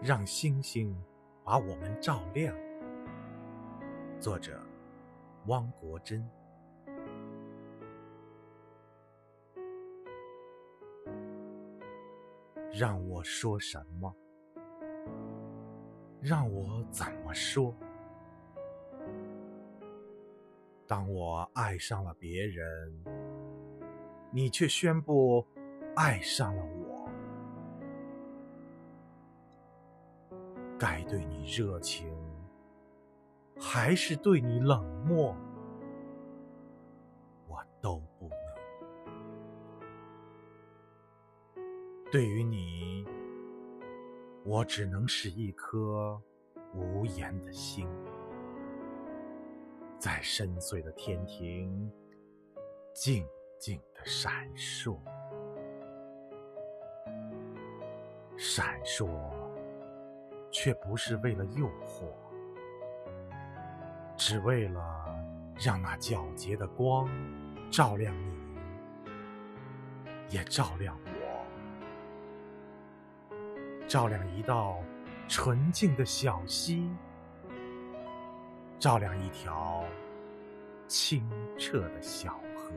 让星星把我们照亮。作者：汪国真。让我说什么？让我怎么说？当我爱上了别人，你却宣布爱上了我。该对你热情，还是对你冷漠，我都不能。对于你，我只能是一颗无言的心，在深邃的天庭静静的闪烁，闪烁。却不是为了诱惑，只为了让那皎洁的光照亮你，也照亮我，照亮一道纯净的小溪，照亮一条清澈的小河。